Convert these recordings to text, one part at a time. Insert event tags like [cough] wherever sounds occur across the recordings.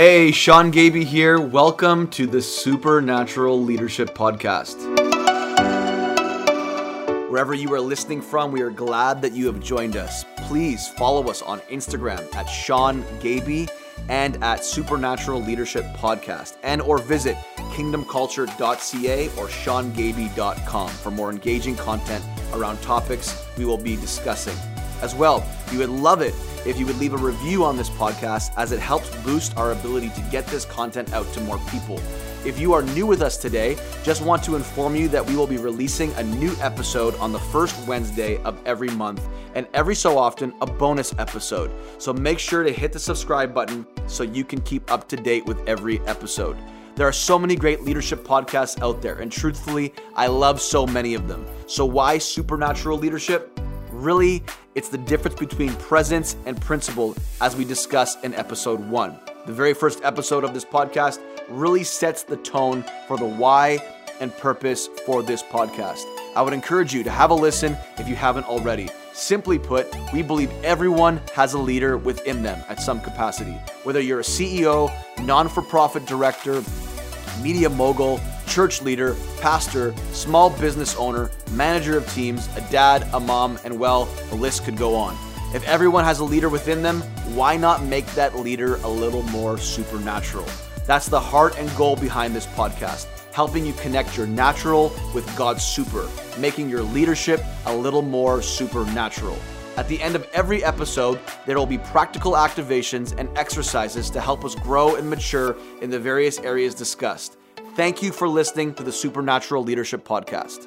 Hey, Sean Gaby here. Welcome to the Supernatural Leadership Podcast. Wherever you are listening from, we are glad that you have joined us. Please follow us on Instagram at Sean Gaby and at Supernatural Leadership Podcast, and or visit kingdomculture.ca or seangaby.com for more engaging content around topics we will be discussing. As well, we would love it if you would leave a review on this podcast as it helps boost our ability to get this content out to more people. If you are new with us today, just want to inform you that we will be releasing a new episode on the first Wednesday of every month, and every so often, a bonus episode. So make sure to hit the subscribe button so you can keep up to date with every episode. There are so many great leadership podcasts out there, and truthfully, I love so many of them. So, why supernatural leadership? Really, it's the difference between presence and principle, as we discussed in episode one. The very first episode of this podcast really sets the tone for the why and purpose for this podcast. I would encourage you to have a listen if you haven't already. Simply put, we believe everyone has a leader within them at some capacity. Whether you're a CEO, non for profit director, media mogul, church leader, pastor, small business owner, manager of teams, a dad, a mom, and well, the list could go on. If everyone has a leader within them, why not make that leader a little more supernatural? That's the heart and goal behind this podcast, helping you connect your natural with God's super, making your leadership a little more supernatural. At the end of every episode, there will be practical activations and exercises to help us grow and mature in the various areas discussed. Thank you for listening to the Supernatural Leadership Podcast.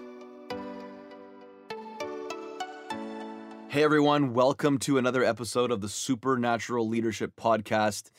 Hey everyone, welcome to another episode of the Supernatural Leadership Podcast.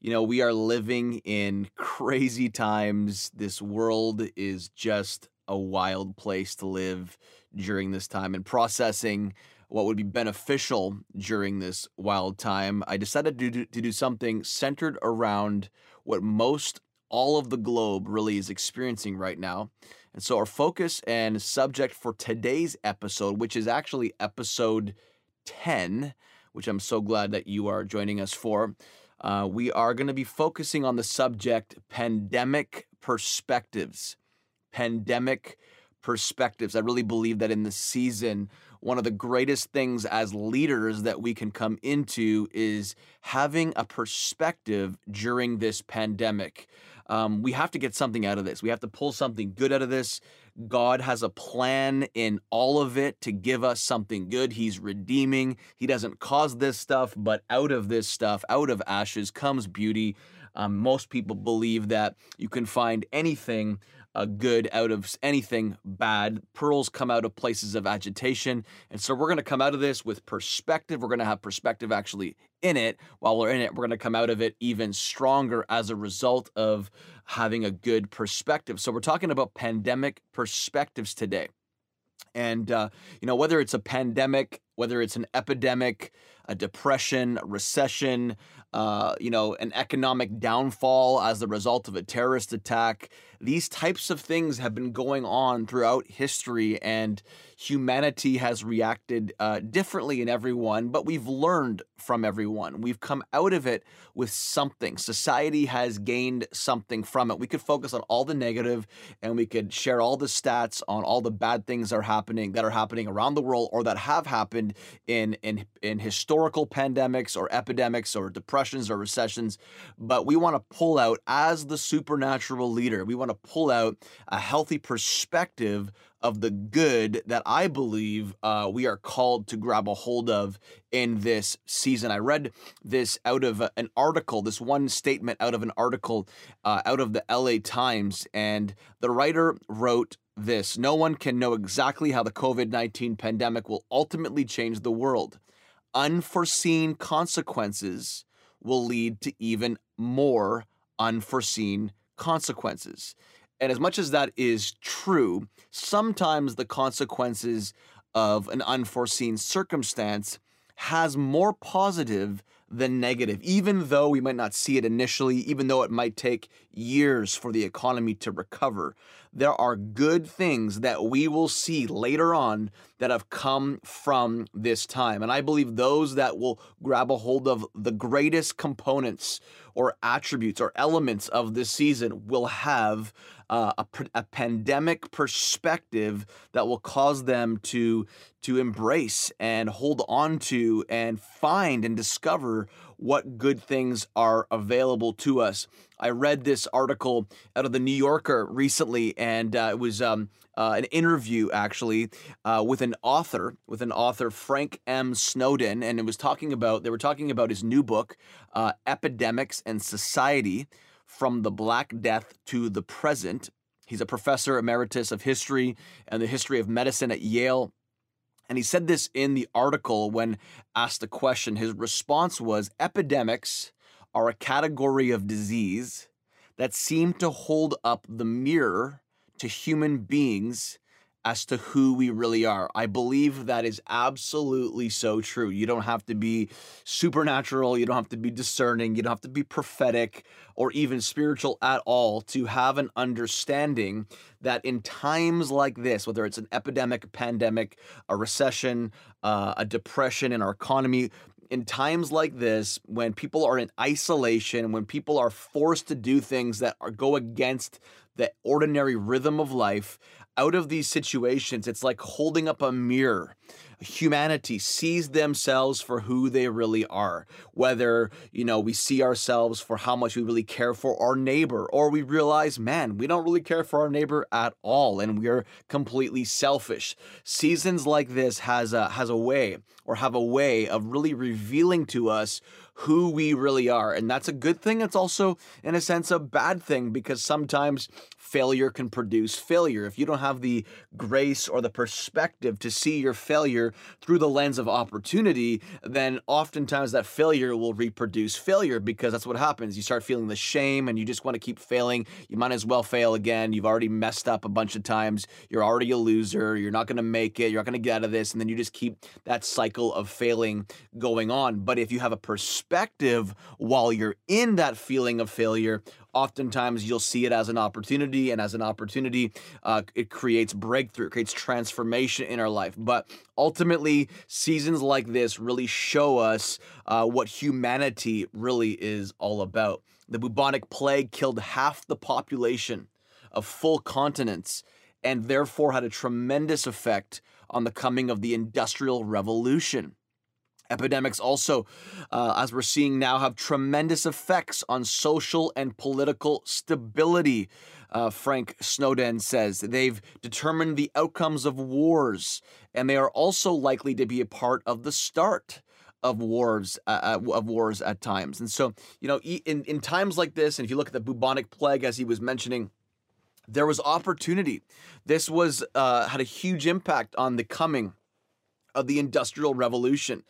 You know, we are living in crazy times. This world is just a wild place to live during this time and processing what would be beneficial during this wild time. I decided to do, to do something centered around what most all of the globe really is experiencing right now. And so, our focus and subject for today's episode, which is actually episode 10, which I'm so glad that you are joining us for, uh, we are going to be focusing on the subject pandemic perspectives. Pandemic perspectives. I really believe that in the season, one of the greatest things as leaders that we can come into is having a perspective during this pandemic. Um, we have to get something out of this. We have to pull something good out of this. God has a plan in all of it to give us something good. He's redeeming. He doesn't cause this stuff, but out of this stuff, out of ashes, comes beauty. Um, most people believe that you can find anything uh, good out of anything bad. Pearls come out of places of agitation. And so we're going to come out of this with perspective. We're going to have perspective actually in it. While we're in it, we're going to come out of it even stronger as a result of having a good perspective. So we're talking about pandemic perspectives today. And, uh, you know, whether it's a pandemic, whether it's an epidemic, a depression, a recession, uh, you know, an economic downfall as the result of a terrorist attack. These types of things have been going on throughout history, and humanity has reacted uh, differently in everyone, but we've learned from everyone. We've come out of it with something. Society has gained something from it. We could focus on all the negative and we could share all the stats on all the bad things that are happening that are happening around the world or that have happened in in in historical pandemics or epidemics or depressions or recessions. But we want to pull out as the supernatural leader. We want to pull out a healthy perspective of the good that I believe uh, we are called to grab a hold of in this season. I read this out of an article, this one statement out of an article uh, out of the LA Times, and the writer wrote this No one can know exactly how the COVID 19 pandemic will ultimately change the world. Unforeseen consequences will lead to even more unforeseen consequences. And as much as that is true, sometimes the consequences of an unforeseen circumstance has more positive than negative, even though we might not see it initially, even though it might take years for the economy to recover. there are good things that we will see later on that have come from this time. And I believe those that will grab a hold of the greatest components or attributes or elements of this season will have uh, a, a pandemic perspective that will cause them to to embrace and hold on to and find and discover what good things are available to us. I read this article out of the New Yorker recently, and uh, it was um, uh, an interview actually uh, with an author, with an author Frank M. Snowden, and it was talking about they were talking about his new book, uh, Epidemics and Society from the Black Death to the Present. He's a professor emeritus of history and the history of medicine at Yale. And he said this in the article when asked the question. His response was Epidemics are a category of disease that seem to hold up the mirror to human beings as to who we really are. I believe that is absolutely so true. You don't have to be supernatural, you don't have to be discerning, you don't have to be prophetic or even spiritual at all to have an understanding that in times like this, whether it's an epidemic, a pandemic, a recession, uh, a depression in our economy, in times like this, when people are in isolation, when people are forced to do things that are, go against the ordinary rhythm of life, out of these situations, it's like holding up a mirror. Humanity sees themselves for who they really are. Whether, you know, we see ourselves for how much we really care for our neighbor, or we realize, man, we don't really care for our neighbor at all, and we're completely selfish. Seasons like this has a has a way or have a way of really revealing to us who we really are. And that's a good thing. It's also, in a sense, a bad thing because sometimes failure can produce failure. If you don't have the grace or the perspective to see your failure through the lens of opportunity, then oftentimes that failure will reproduce failure because that's what happens. You start feeling the shame and you just want to keep failing. You might as well fail again. You've already messed up a bunch of times. You're already a loser. You're not going to make it. You're not going to get out of this. And then you just keep that cycle of failing going on. But if you have a perspective while you're in that feeling of failure, oftentimes you'll see it as an opportunity and as an opportunity uh, it creates breakthrough creates transformation in our life. But ultimately seasons like this really show us uh, what humanity really is all about. The bubonic plague killed half the population of full continents and therefore had a tremendous effect on the coming of the industrial revolution Epidemics also, uh, as we're seeing now, have tremendous effects on social and political stability. Uh, Frank Snowden says they've determined the outcomes of wars, and they are also likely to be a part of the start of wars uh, uh of wars at times. And so, you know, in in times like this, and if you look at the bubonic plague, as he was mentioning there was opportunity. This was uh, had a huge impact on the coming of the Industrial Revolution.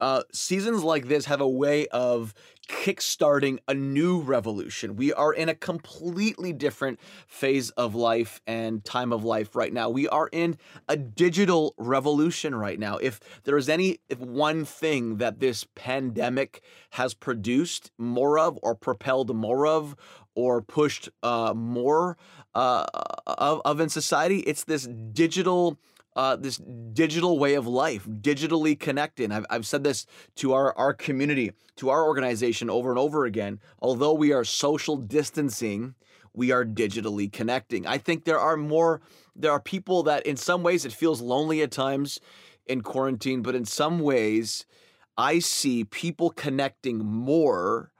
Uh, seasons like this have a way of kickstarting a new revolution. We are in a completely different phase of life and time of life right now. We are in a digital revolution right now. If there is any if one thing that this pandemic has produced more of or propelled more of or pushed uh, more uh, of, of in society, it's this digital uh, this digital way of life, digitally connected. I've, I've said this to our, our community, to our organization over and over again. Although we are social distancing, we are digitally connecting. I think there are more, there are people that in some ways it feels lonely at times in quarantine, but in some ways I see people connecting more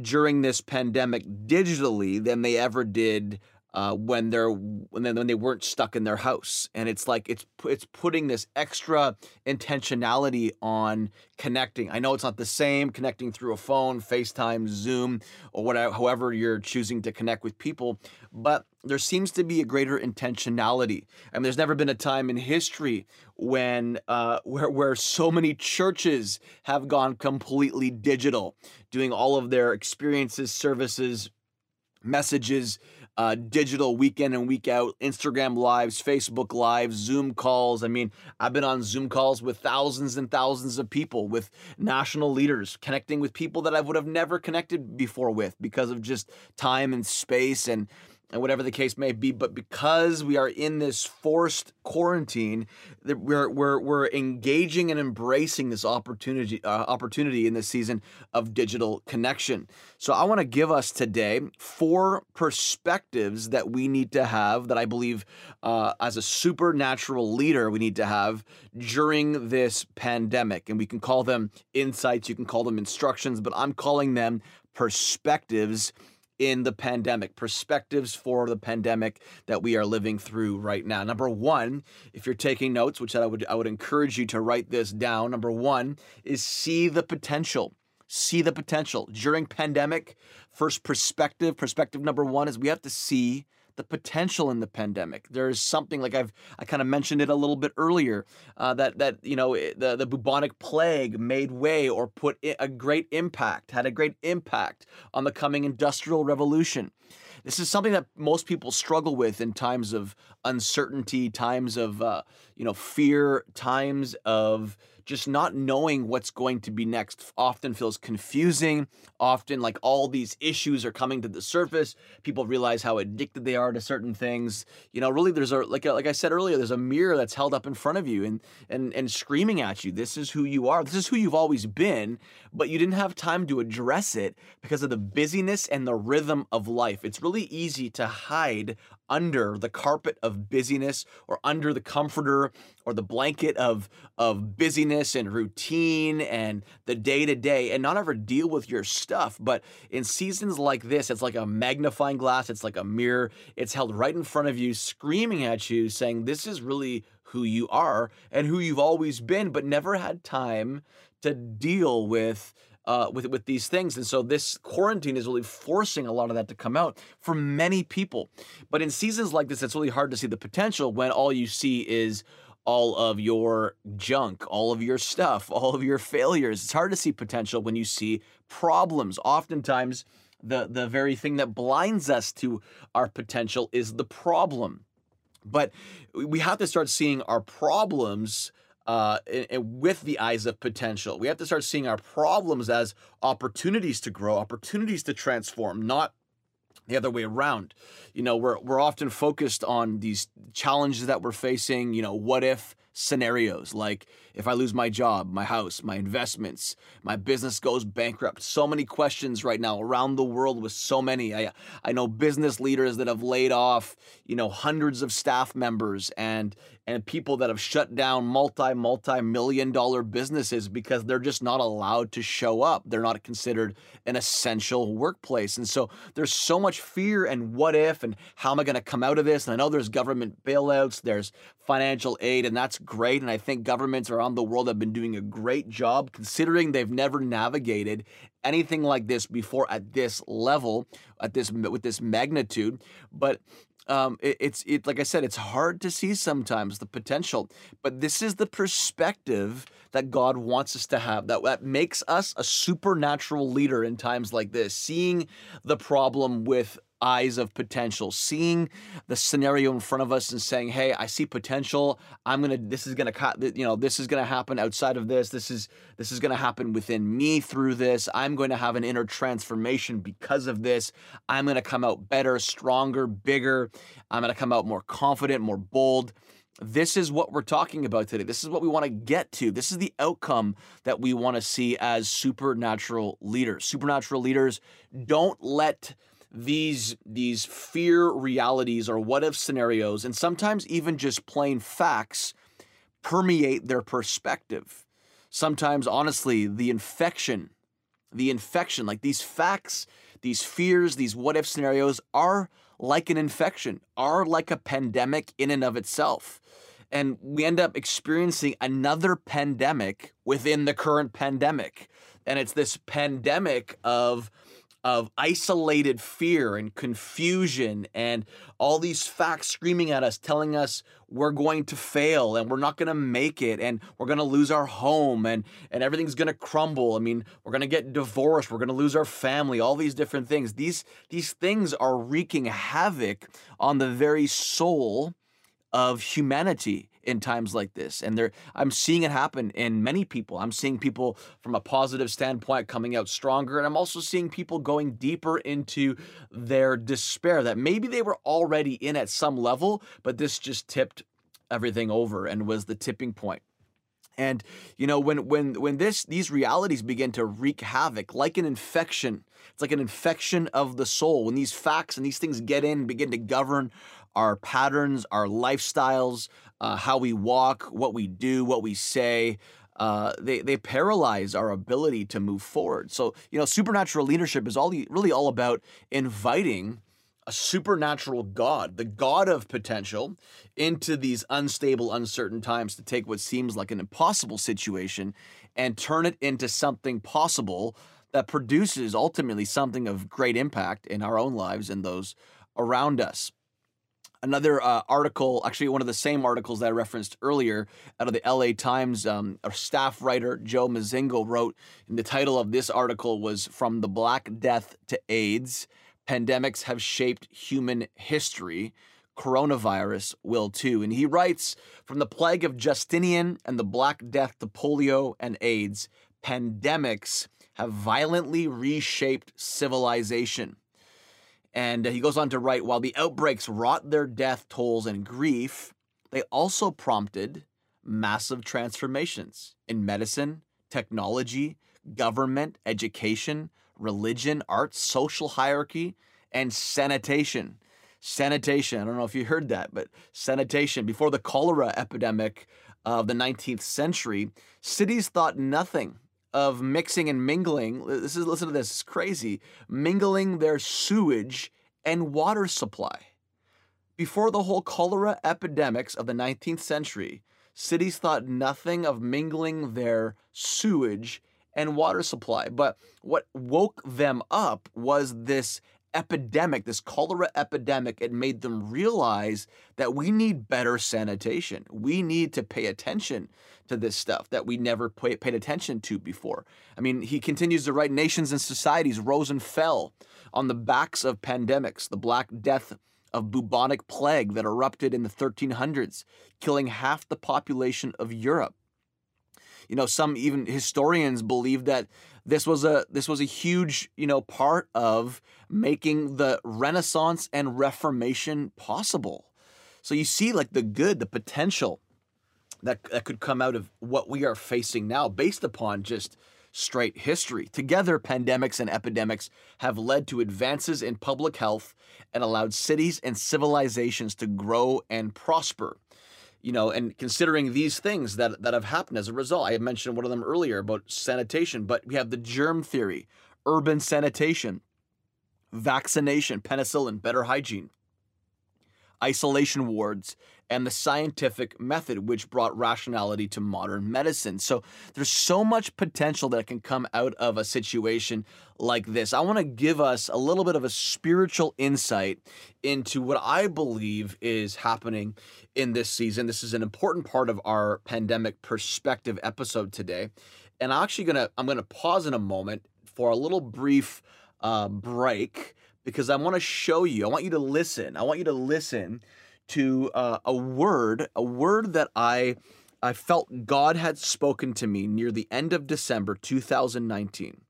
during this pandemic digitally than they ever did uh, when they're when they, when they weren't stuck in their house. And it's like it's it's putting this extra intentionality on connecting. I know it's not the same connecting through a phone facetime zoom or whatever however you're choosing to connect with people but there seems to be a greater intentionality. I mean, there's never been a time in history when uh, where where so many churches have gone completely digital doing all of their experiences services messages uh, digital week in and week out, Instagram lives, Facebook lives, Zoom calls. I mean, I've been on Zoom calls with thousands and thousands of people, with national leaders, connecting with people that I would have never connected before with because of just time and space and and whatever the case may be. But because we are in this forced quarantine, we're we're we're engaging and embracing this opportunity uh, opportunity in this season of digital connection. So I want to give us today four perspectives that we need to have that I believe uh, as a supernatural leader we need to have during this pandemic, and we can call them insights, you can call them instructions, but I'm calling them perspectives in the pandemic, perspectives for the pandemic that we are living through right now. Number one, if you're taking notes, which I would I would encourage you to write this down. Number one is see the potential. See the potential during pandemic. First perspective, perspective number one is we have to see the potential in the pandemic. There's something like I've I kind of mentioned it a little bit earlier uh, that that you know the the bubonic plague made way or put a great impact had a great impact on the coming industrial revolution. This is something that most people struggle with in times of uncertainty, times of uh, you know fear, times of just not knowing what's going to be next often feels confusing. Often, like all these issues are coming to the surface. People realize how addicted they are to certain things. You know, really, there's a like uh, like I said earlier, there's a mirror that's held up in front of you and and and screaming at you. This is who you are. This is who you've always been, but you didn't have time to address it because of the busyness and the rhythm of life. It's really easy to hide under the carpet of busyness or under the comforter or the blanket of of busyness and routine and the day to day and not ever deal with your stuff. But in seasons like this it's like a magnifying glass it's like a mirror it's held right in front of you screaming at you saying this is really who you are and who you've always been but never had time to deal with uh, with with these things. And so this quarantine is really forcing a lot of that to come out for many people. But in seasons like this, it's really hard to see the potential when all you see is all of your junk, all of your stuff, [laughs] all of your failures. It's hard to see potential when you see problems. Oftentimes, the the very thing that blinds us to our potential is the problem. But we have to start seeing our problems uh, and, and with the eyes of potential. We have to start seeing our problems as opportunities to grow, opportunities to transform, not the other way around. You know, we're we're often focused on these challenges that we're facing. You know, what if scenarios like if I lose my job, my house, my investments, my business goes bankrupt. So many questions right now around the world with so many. I I know business leaders that have laid off, you know, hundreds of staff members and and people that have shut down multi multi million dollar businesses because they're just not allowed to show up. They're not considered an essential workplace. And so there's so much fear and what if and how am I going to come out of this? And I know there's government bailouts, there's financial aid, and that's great. And I think governments around the world have been doing a great job considering they've never navigated anything like this before at this level, at this with this magnitude. But um, it, it's it like I said, it's hard to see sometimes the potential, but this is the perspective that God wants us to have. That that makes us a supernatural leader in times like this, seeing the problem with eyes of potential, seeing the scenario in front of us and saying, "Hey, I see potential. I'm gonna. This is gonna. You know, this is gonna happen outside of this. This is this is gonna happen within me through this. I'm going to have an inner transformation because of this. I'm gonna come out better, stronger, bigger. I'm gonna come out more confident, more bold." This is what we're talking about today. This is what we want to get to. This is the outcome that we want to see as supernatural leaders. Supernatural leaders don't let these these fear realities or what if scenarios and sometimes even just plain facts permeate their perspective. Sometimes honestly, the infection, the infection like these facts, these fears, these what if scenarios are like an infection, are like a pandemic in and of itself. And we end up experiencing another pandemic within the current pandemic. And it's this pandemic of of isolated fear and confusion and all these facts screaming at us, telling us we're going to fail and we're not going to make it and we're going to lose our home and, and everything's going to crumble. I mean, we're going to get divorced, we're going to lose our family, all these different things. These, these things are wreaking havoc on the very soul of humanity in times like this. And I'm seeing it happen in many people. I'm seeing people from a positive standpoint coming out stronger. And I'm also seeing people going deeper into their despair that maybe they were already in at some level, but this just tipped everything over and was the tipping point. And you know when when when this these realities begin to wreak havoc like an infection, it's like an infection of the soul. When these facts and these things get in, begin to govern our patterns, our lifestyles, uh, how we walk, what we do, what we say. Uh, they they paralyze our ability to move forward. So you know, supernatural leadership is all really all about inviting a supernatural God, the God of potential, into these unstable, uncertain times to take what seems like an impossible situation and turn it into something possible that produces ultimately something of great impact in our own lives and those around us. Another uh, article, actually, one of the same articles that I referenced earlier out of the LA Times, um, a staff writer, Joe Mozingo, wrote, and the title of this article was From the Black Death to AIDS Pandemics have shaped human history. Coronavirus will too. And he writes From the plague of Justinian and the Black Death to polio and AIDS, pandemics have violently reshaped civilization. And uh, he goes on to write While the outbreaks wrought their death tolls and grief, they also prompted massive transformations in medicine, technology, government, education, religion, arts, social hierarchy, and sanitation. Sanitation, I don't know if you heard that, but sanitation. Before the cholera epidemic of the 19th century, cities thought nothing of mixing and mingling. This is listen to this, it's crazy. Mingling their sewage and water supply. Before the whole cholera epidemics of the 19th century, cities thought nothing of mingling their sewage and water supply. But what woke them up was this epidemic, this cholera epidemic. It made them realize that we need better sanitation. We need to pay attention to this stuff that we never pay, paid attention to before. I mean, he continues to write nations and societies rose and fell on the backs of pandemics, the Black Death of bubonic plague that erupted in the 1300s, killing half the population of Europe. You know, some even historians believe that this was a this was a huge, you know, part of making the Renaissance and Reformation possible. So you see like the good, the potential that that could come out of what we are facing now based upon just straight history. Together, pandemics and epidemics have led to advances in public health and allowed cities and civilizations to grow and prosper you know, and considering these things that, that have happened as a result, I mentioned one of them earlier about sanitation, but we have the germ theory, urban sanitation, vaccination, penicillin, better hygiene, isolation wards, and the scientific method, which brought rationality to modern medicine. So there's so much potential that can come out of a situation like this. I want to give us a little bit of a spiritual insight into what I believe is happening in this season. This is an important part of our pandemic perspective episode today. And I'm actually gonna I'm gonna pause in a moment for a little brief uh, break because I want to show you. I want you to listen. I want you to listen to uh, a word, a word that I I felt God had spoken to me near the end of December 2019.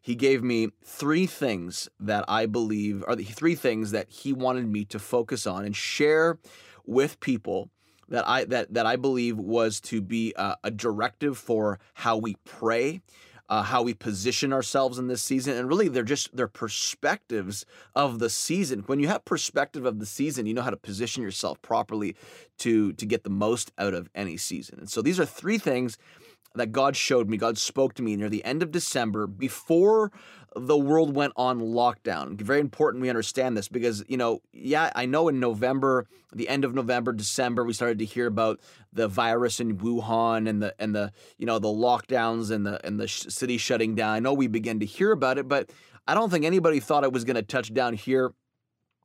He gave me three things that I believe are the three things that he wanted me to focus on and share with people that I that that I believe was to be a, a directive for how we pray, uh, how we position ourselves in this season, and really they're just they're perspectives of the season. When you have perspective of the season, you know how to position yourself properly to to get the most out of any season. And so these are three things that God showed me. God spoke to me near the end of December before the world went on lockdown. Very important we understand this because, you know, yeah, I know in November, the end of November, December, we started to hear about the virus in Wuhan and the and the, you know, the lockdowns and the and the city shutting down. I know we began to hear about it, but I don't think anybody thought it was going to touch down here.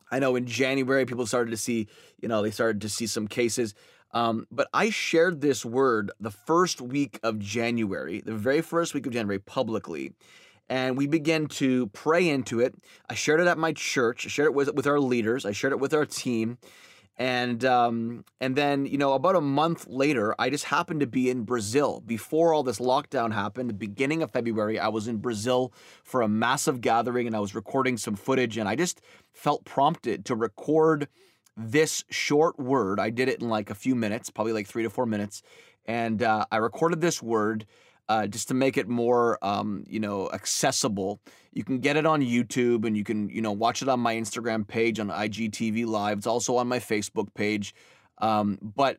I know in January people started to see, you know, they started to see some cases. Um, but I shared this word the first week of January, the very first week of January publicly and we began to pray into it. I shared it at my church. I shared it with, with our leaders. I shared it with our team. And um, and then you know about a month later, I just happened to be in Brazil before all this lockdown happened. The beginning of February, I was in Brazil for a massive gathering, and I was recording some footage, and I just felt prompted to record this short word. I did it in like a few minutes, probably like three to four minutes, and uh, I recorded this word uh, just to make it more, um, you know, accessible. You can get it on YouTube, and you can, you know, watch it on my Instagram page on IGTV Live. It's also on my Facebook page. Um, but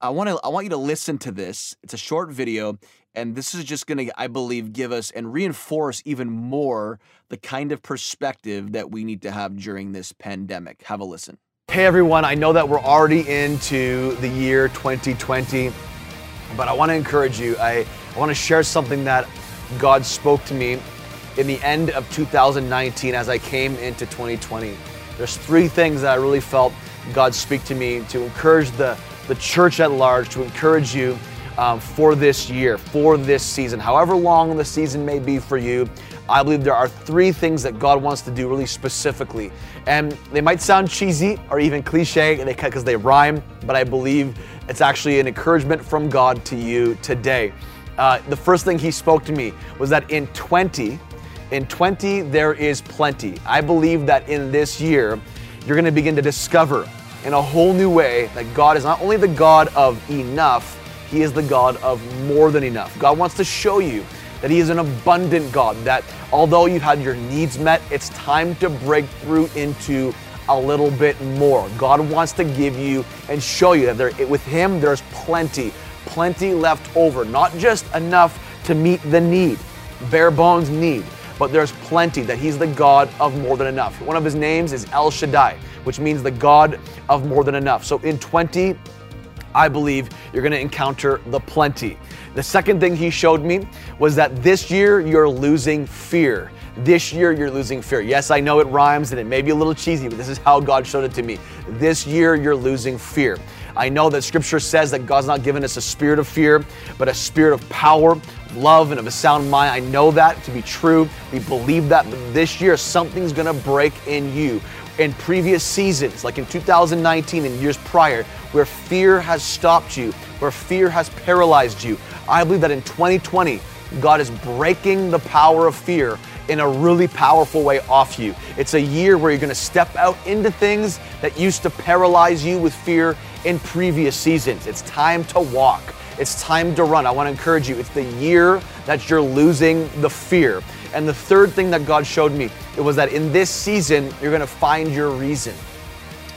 I want to, I want you to listen to this. It's a short video, and this is just going to, I believe, give us and reinforce even more the kind of perspective that we need to have during this pandemic. Have a listen. Hey everyone, I know that we're already into the year 2020, but I want to encourage you. I I want to share something that God spoke to me in the end of 2019 as I came into 2020. There's three things that I really felt God speak to me to encourage the, the church at large, to encourage you um, for this year, for this season, however long the season may be for you. I believe there are three things that God wants to do really specifically. And they might sound cheesy or even cliche because they rhyme, but I believe it's actually an encouragement from God to you today uh, the first thing he spoke to me was that in 20, in 20, there is plenty. I believe that in this year, you're going to begin to discover in a whole new way that God is not only the God of enough, He is the God of more than enough. God wants to show you that He is an abundant God, that although you've had your needs met, it's time to break through into a little bit more. God wants to give you and show you that there, with Him, there's plenty plenty left over, not just enough to meet the need, bare bones need, but there's plenty that He's the God of more than enough. One of His names is El Shaddai, which means the God of more than enough. So in 20, I believe you're going to encounter the plenty. The second thing he showed me was that this year you're losing fear. This year you're losing fear. Yes, I know it rhymes and it may be a little cheesy, but this is how God showed it to me. This year you're losing fear. I know that scripture says that God's not given us a spirit of fear, but a spirit of power, love, and of a sound mind. I know that to be true. We believe that. But this year, something's to break in you. In previous seasons, like in 2019 and years prior, where fear has stopped you, where fear has paralyzed you, I believe that in 2020, God is breaking the power of fear in a really powerful way off you. It's a year where you're going to step out into things that used to paralyze you with fear in previous seasons. It's time to walk. It's time to run. I want to encourage you. It's the year that you're losing the fear. And the third thing that God showed me, it was that in this season, you're to find your reason.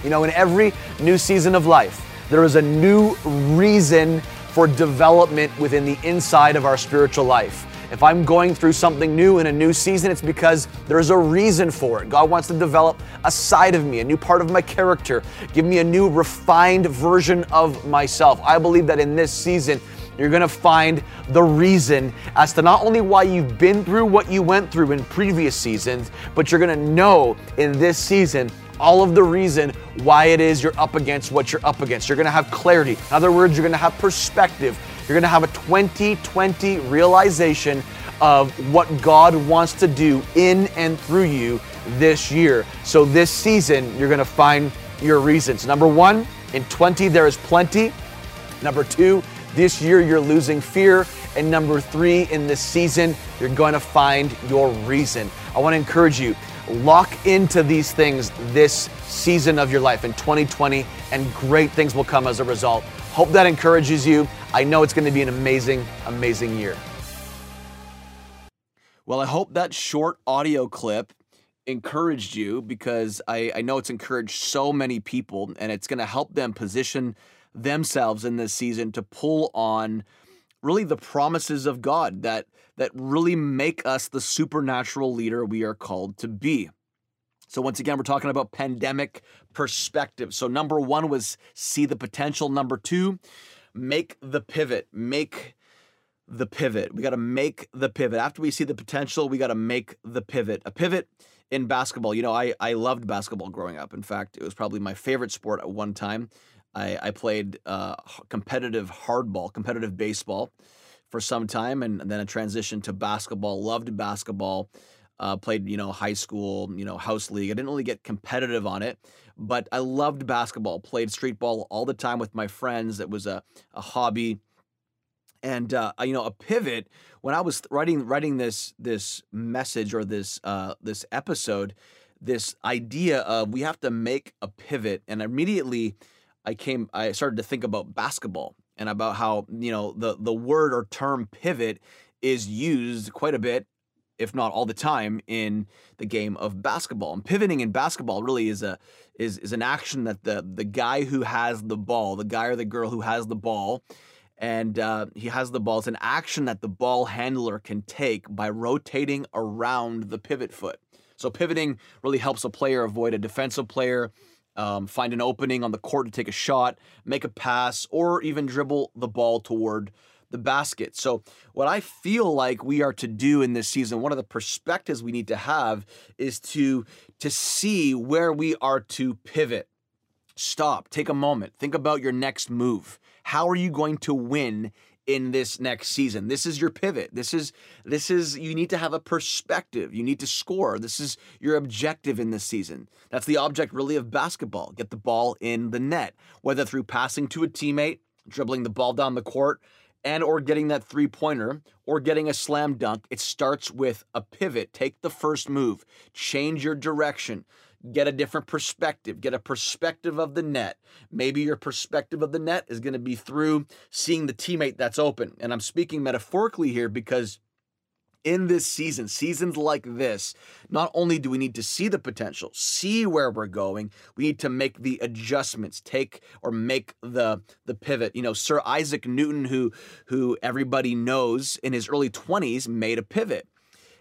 You know, in every new season of life, there is a new reason for development within the inside of our spiritual life. If I'm going through something new in a new season, it's because there's a reason for it. God wants to develop a side of me, a new part of my character, give me a new refined version of myself. I believe that in this season, you're gonna find the reason as to not only why you've been through what you went through in previous seasons, but you're gonna know in this season all of the reason why it is you're up against what you're up against. You're gonna have clarity. In other words, you're gonna have perspective. You're gonna have a 2020 realization of what God wants to do in and through you this year. So this season, you're gonna find your reasons. Number one, in 20, there is plenty. Number two, this year you're losing fear. And number three, in this season, you're going to find your reason. I want to encourage you lock into these things this season of your life in 2020, and great things will come as a result. Hope that encourages you. I know it's going to be an amazing, amazing year. Well, I hope that short audio clip encouraged you because I, I know it's encouraged so many people and it's going to help them position themselves in this season to pull on really the promises of God that that really make us the supernatural leader we are called to be. So once again we're talking about pandemic perspective. So number 1 was see the potential, number 2 make the pivot, make the pivot. We got to make the pivot. After we see the potential, we got to make the pivot. A pivot in basketball. You know, I I loved basketball growing up. In fact, it was probably my favorite sport at one time. I, I played uh, competitive hardball, competitive baseball for some time, and, then a transition to basketball. Loved basketball. Uh, played, you know, high school, you know, house league. I didn't really get competitive on it, but I loved basketball. Played street ball all the time with my friends. It was a, a hobby. And uh, you know, a pivot. When I was writing writing this this message or this uh, this episode, this idea of we have to make a pivot, and immediately I came. I started to think about basketball and about how you know the the word or term pivot is used quite a bit if not all the time in the game of basketball. And pivoting in basketball really is a is is an action that the the guy who has the ball, the guy or the girl who has the ball, and uh, he has the ball. It's an action that the ball handler can take by rotating around the pivot foot. So pivoting really helps a player avoid a defensive player. Um, find an opening on the court to take a shot, make a pass, or even dribble the ball toward the basket. So, what I feel like we are to do in this season, one of the perspectives we need to have is to to see where we are to pivot. Stop, take a moment, think about your next move. How are you going to win in this next season. This is your pivot. This is this is you need to have a perspective. You need to score. This is your objective in this season. That's the object really of basketball. Get the ball in the net, whether through passing to a teammate, dribbling the ball down the court, and or getting that three pointer or getting a slam dunk, it starts with a pivot. Take the first move, change your direction, get a different perspective, get a perspective of the net. Maybe your perspective of the net is going to be through seeing the teammate that's open. And I'm speaking metaphorically here because in this season, seasons like this, not only do we need to see the potential, see where we're going, we need to make the adjustments, take or make the the pivot. You know, Sir Isaac Newton, who who everybody knows in his early 20s, made a pivot.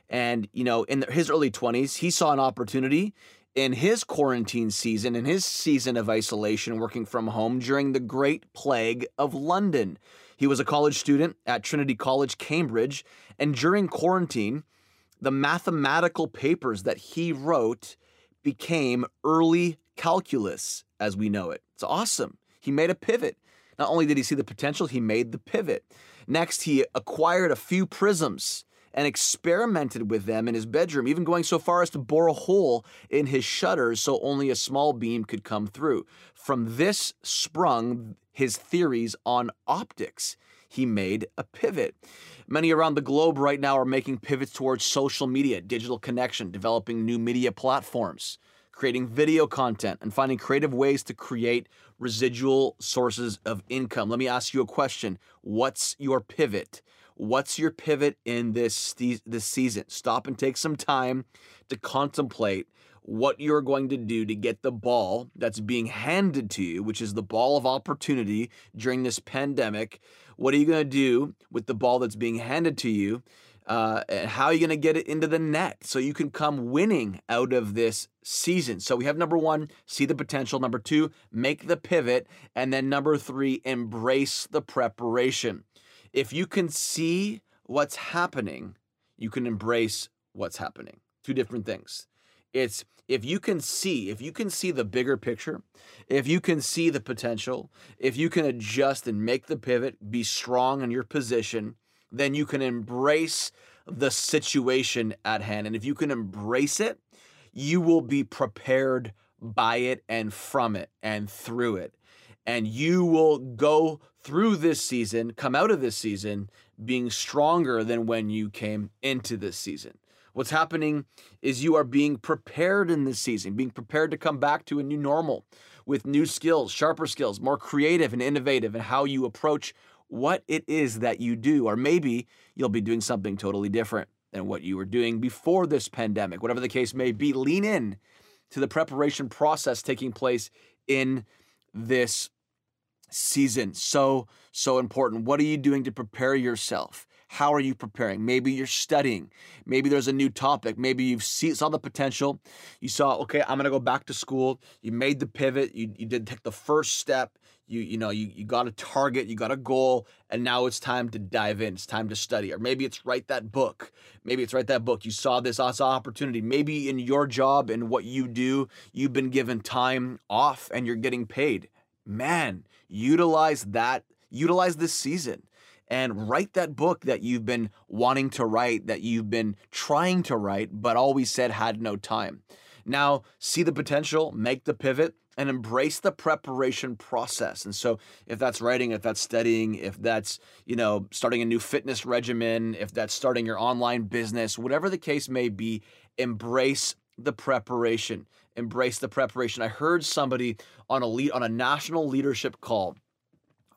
And, you know, in his early 20s, he saw an opportunity in his quarantine season, in his season of isolation, working from home during the Great Plague of London. He was a college student at Trinity College, Cambridge, and during quarantine, the mathematical papers that he wrote became early calculus as we know it. It's awesome. He made a pivot. Not only did he see the potential, he made the pivot. Next, he acquired a few prisms and experimented with them in his bedroom, even going so far as to bore a hole in his shutters so only a small beam could come through. From this sprung his theories on optics. He made a pivot. Many around the globe right now are making pivots towards social media, digital connection, developing new media platforms, creating video content, and finding creative ways to create residual sources of income. Let me ask you a question What's your pivot? What's your pivot in this, this season? Stop and take some time to contemplate what you're going to do to get the ball that's being handed to you, which is the ball of opportunity during this pandemic. What are you going to do with the ball that's being handed to you? Uh, and how are you going to get it into the net so you can come winning out of this season? So we have number one, see the potential. Number two, make the pivot. And then number three, embrace the preparation. If you can see what's happening, you can embrace what's happening. Two different things. It's if you can see, if you can see the bigger picture, if you can see the potential, if you can adjust and make the pivot, be strong in your position, then you can embrace the situation at hand. And if you can embrace it, you will be prepared by it and from it and through it. And you will go through this season, come out of this season being stronger than when you came into this season. What's happening is you are being prepared in this season, being prepared to come back to a new normal with new skills, sharper skills, more creative and innovative in how you approach what it is that you do. Or maybe you'll be doing something totally different than what you were doing before this pandemic. Whatever the case may be, lean in to the preparation process taking place in this season. So, so important. What are you doing to prepare yourself? How are you preparing? Maybe you're studying. Maybe there's a new topic. Maybe you've see, saw the potential. You saw, okay, I'm gonna go back to school. You made the pivot. You, you did take the first step. You you know you, you got a target. You got a goal, and now it's time to dive in. It's time to study. Or maybe it's write that book. Maybe it's write that book. You saw this awesome opportunity. Maybe in your job and what you do, you've been given time off and you're getting paid. Man, utilize that. Utilize this season and write that book that you've been wanting to write, that you've been trying to write, but always said had no time. Now, see the potential, make the pivot, and embrace the preparation process. And so, if that's writing, if that's studying, if that's, you know, starting a new fitness regimen, if that's starting your online business, whatever the case may be, embrace the preparation. Embrace the preparation. I heard somebody on a lead, on a national leadership call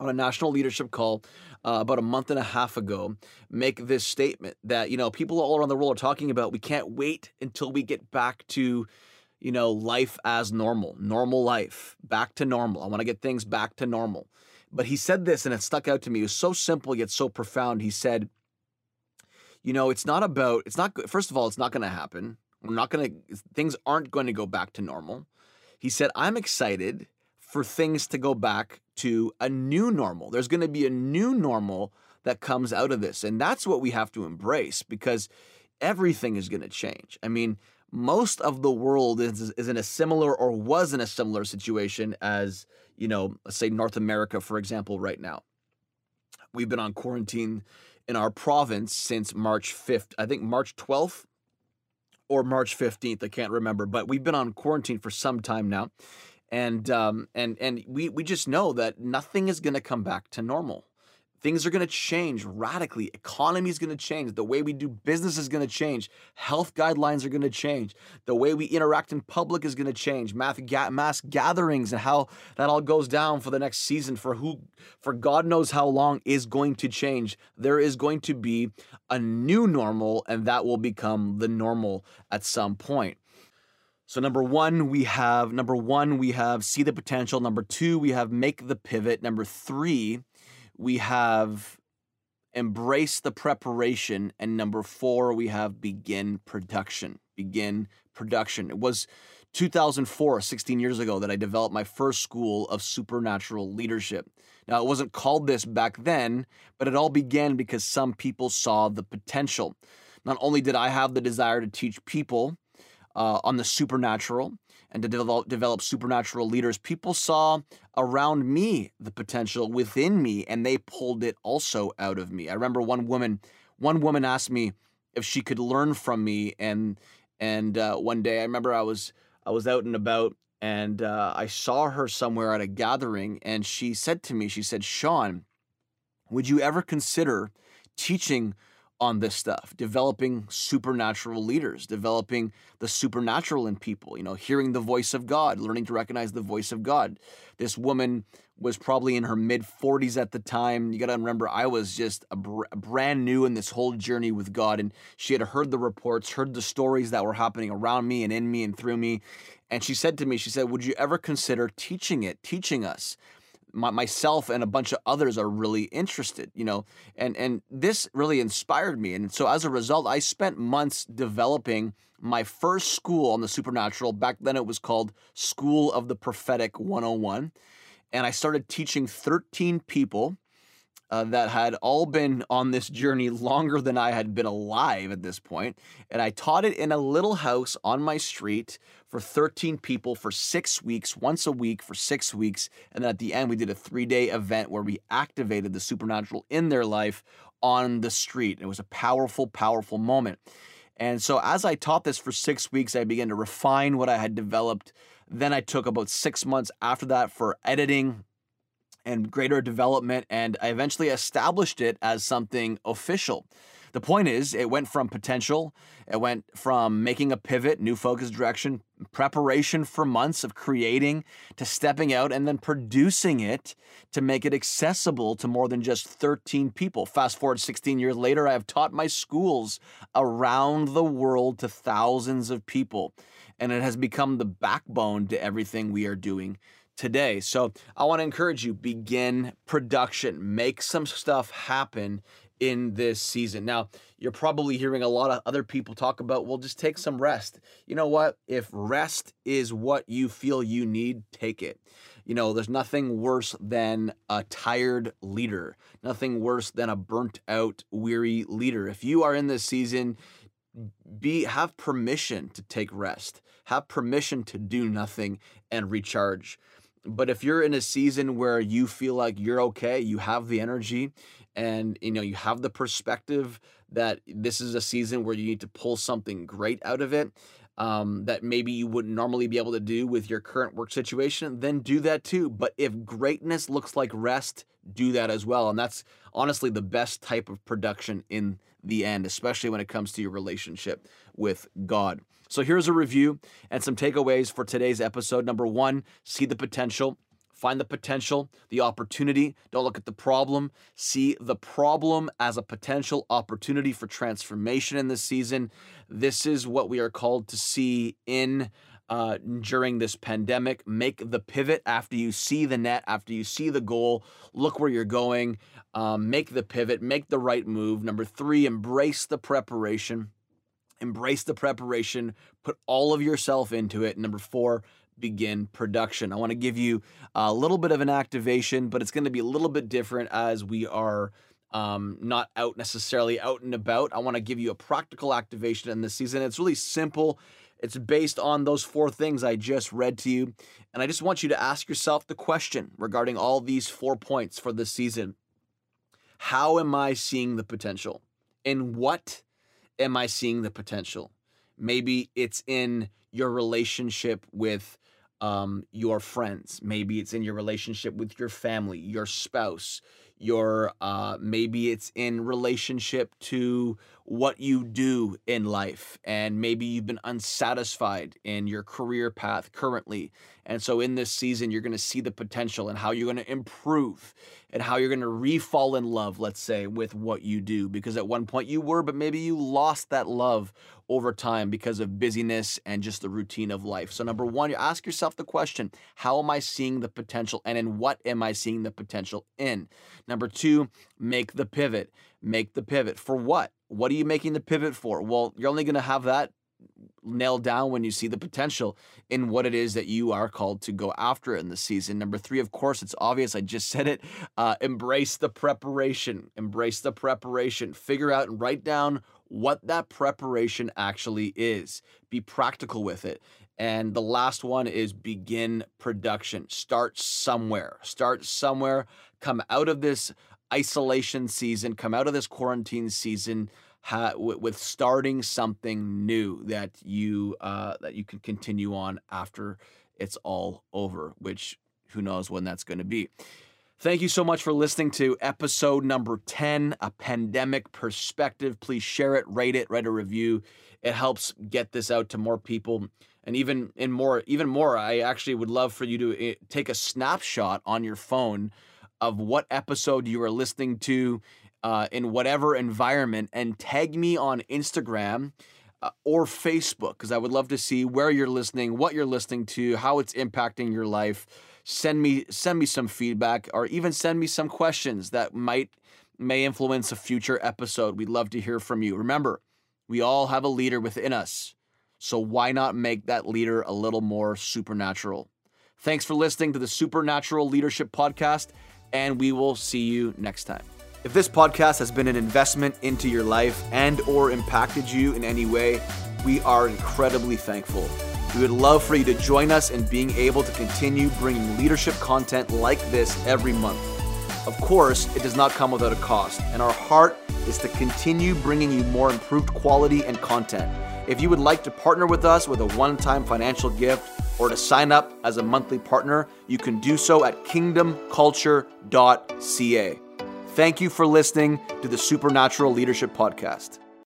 on a national leadership call uh, about a month and a half ago make this statement that you know people all around the world are talking about we can't wait until we get back to you know life as normal normal life back to normal. I want to get things back to normal. But he said this and it stuck out to me. It was so simple yet so profound. He said you know it's not about it's not first of all it's not going to happen we're not going to things aren't going to go back to normal he said i'm excited for things to go back to a new normal. There's going to be a new normal that comes out of this. And that's what we have to embrace because everything is going to change. I mean, most of the world is, is in a similar or was in a similar situation as, you know, say North America, for example, right now. We've been on quarantine in our province since March 5th, I think March 12th or March 15th, I can't remember, but we've been on quarantine for some time now and um, and and we we just know that nothing is going to come back to normal. Things are going to change radically. Economy is going to change. The way we do business is going to change. Health guidelines are going to change. The way we interact in public is going to change. Mass gatherings and how that all goes down for the next season for who, for God knows how long is going to change. There is going to be a new normal, and that will become the normal at some point. So number one, we have number one, we have see the potential. Number two, we have make the pivot. Number three, we have embrace the preparation. And number four, we have begin production. Begin production. It was 2004, 16 years ago, that I developed my first school of supernatural leadership. Now, it wasn't called this back then, but it all began because some people saw the potential. Not only did I have the desire to teach people, uh, on the supernatural and to develop, develop supernatural leaders. People saw around me the potential within me, and they pulled it also out of me. I remember one woman, one woman asked me if she could learn from me, and and uh, one day I remember I was I was out and about, and uh, I saw her somewhere at a gathering, and she said to me, she said, "Sean, would you ever consider teaching?" On this stuff, developing supernatural leaders, developing the supernatural in people, you know, hearing the voice of God, learning to recognize the voice of God. This woman was probably in her mid 40s at the time. You got to remember, I was just a, br- brand new in this whole journey with God, and she had heard the reports, heard the stories that were happening around me and in me and through me. And she said to me, She said, Would you ever consider teaching it, teaching us? My, myself and a bunch of others are really interested, you know, and and this really inspired me. And so as a result, I spent months developing my first school on the supernatural. Back then, it was called School of the Prophetic 101, and I started teaching 13 people uh, that had all been on this journey longer than I had been alive at this point. And I taught it in a little house on my street for 13 people for six weeks, once a week for six weeks. And then at the end, we did a three day event where we activated the supernatural in their life on the street. It was a powerful, powerful moment. And so as I taught this for six weeks, I began to refine what I had developed. Then I took about six months after that for editing and greater development, and I eventually established it as something official. The point is, it went from potential, it went from making a pivot, new focus direction, preparation for months of creating to stepping out and then producing it to make it accessible to more than just 13 people. Fast forward 16 years later, I have taught my schools around the world to thousands of people, and it has become the backbone to everything we are doing today. So I want to encourage you begin production, make some stuff happen in this season. Now, you're probably hearing a lot of other people talk about, well, just take some rest. You know what? If rest is what you feel you need, take it. You know, there's nothing worse than a tired leader, nothing worse than a burnt out, weary leader. If you are in this season, be have permission to take rest. Have permission to do nothing and recharge But if you're in a season where you feel like you're okay, you have the energy and you know you have the perspective that this is a season where you need to pull something great out of it um, that maybe you wouldn't normally be able to do with your current work situation, then do that too. But if greatness looks like rest, do that as well. And that's honestly the best type of production in the end, especially when it comes to your relationship with God. So here's a review and some takeaways for today's episode. Number one, see the potential. Find the potential, the opportunity. Don't look at the problem. See the problem as a potential opportunity for transformation in this season. This is what we are called to see in uh, during this pandemic. Make the pivot after you see the net, after you see the goal. Look where you're going. Um, make the pivot. Make the right move. Number three, embrace the preparation. Embrace the preparation. Put all of yourself into it. Number four, begin production. I want to give you a little bit of an activation, but it's going to be a little bit different as we are um, not out necessarily out and about. I want to give you a practical activation in this season. It's really simple. It's based on those four things I just read to you. And I just want you to ask yourself the question regarding all these four points for this season How am I seeing the potential? In what am I seeing the potential? Maybe it's in your relationship with um, your friends. Maybe it's in your relationship with your family, your spouse, your uh, maybe it's in relationship to what you do in life and maybe you've been unsatisfied in your career path currently and so in this season you're going to see the potential and how you're going to improve and how you're going to refall in love let's say with what you do because at one point you were but maybe you lost that love over time because of busyness and just the routine of life. So number 1 you ask yourself the question how am i seeing the potential and in what am i seeing the potential in? Number 2 make the pivot. Make the pivot. For what what are you making the pivot for? Well, you're only going to have that nailed down when you see the potential in what it is that you are called to go after in the season. Number three, of course, it's obvious. I just said it. Uh, embrace the preparation. Embrace the preparation. Figure out and write down what that preparation actually is. Be practical with it. And the last one is begin production. Start somewhere. Start somewhere. Come out of this isolation season, come out of this quarantine season ha- w- with starting something new that you uh, that you can continue on after it's all over. Which who knows when that's going to be. Thank you so much for listening to episode number 10, A Pandemic Perspective. Please share it, rate it, write a review. It helps get this out to more people. And even in more, even more, I actually would love for you to eh, take a snapshot on your phone of what episode you are listening to uh, in whatever environment and tag me on Instagram uh, or Facebook because I would love to see where you're listening, what you're listening to, how it's impacting your life. Send me send me some feedback or even send me some questions that might may influence a future episode. We'd love to hear from you. Remember, we all have a leader within us. So why not make that leader a little more supernatural? Thanks for listening to the Supernatural Leadership Podcast and we will see you next time. If this podcast has been an investment into your life and or impacted you in any way, we are incredibly thankful. We would love for you to join us in being able to continue bringing leadership content like this every month. Of course, it does not come without a cost, and our heart is to continue bringing you more improved quality and content. If you would like to partner with us with a one time financial gift, or to sign up as a monthly partner, you can do so at kingdomculture.ca. Thank you for listening to the Supernatural Leadership Podcast.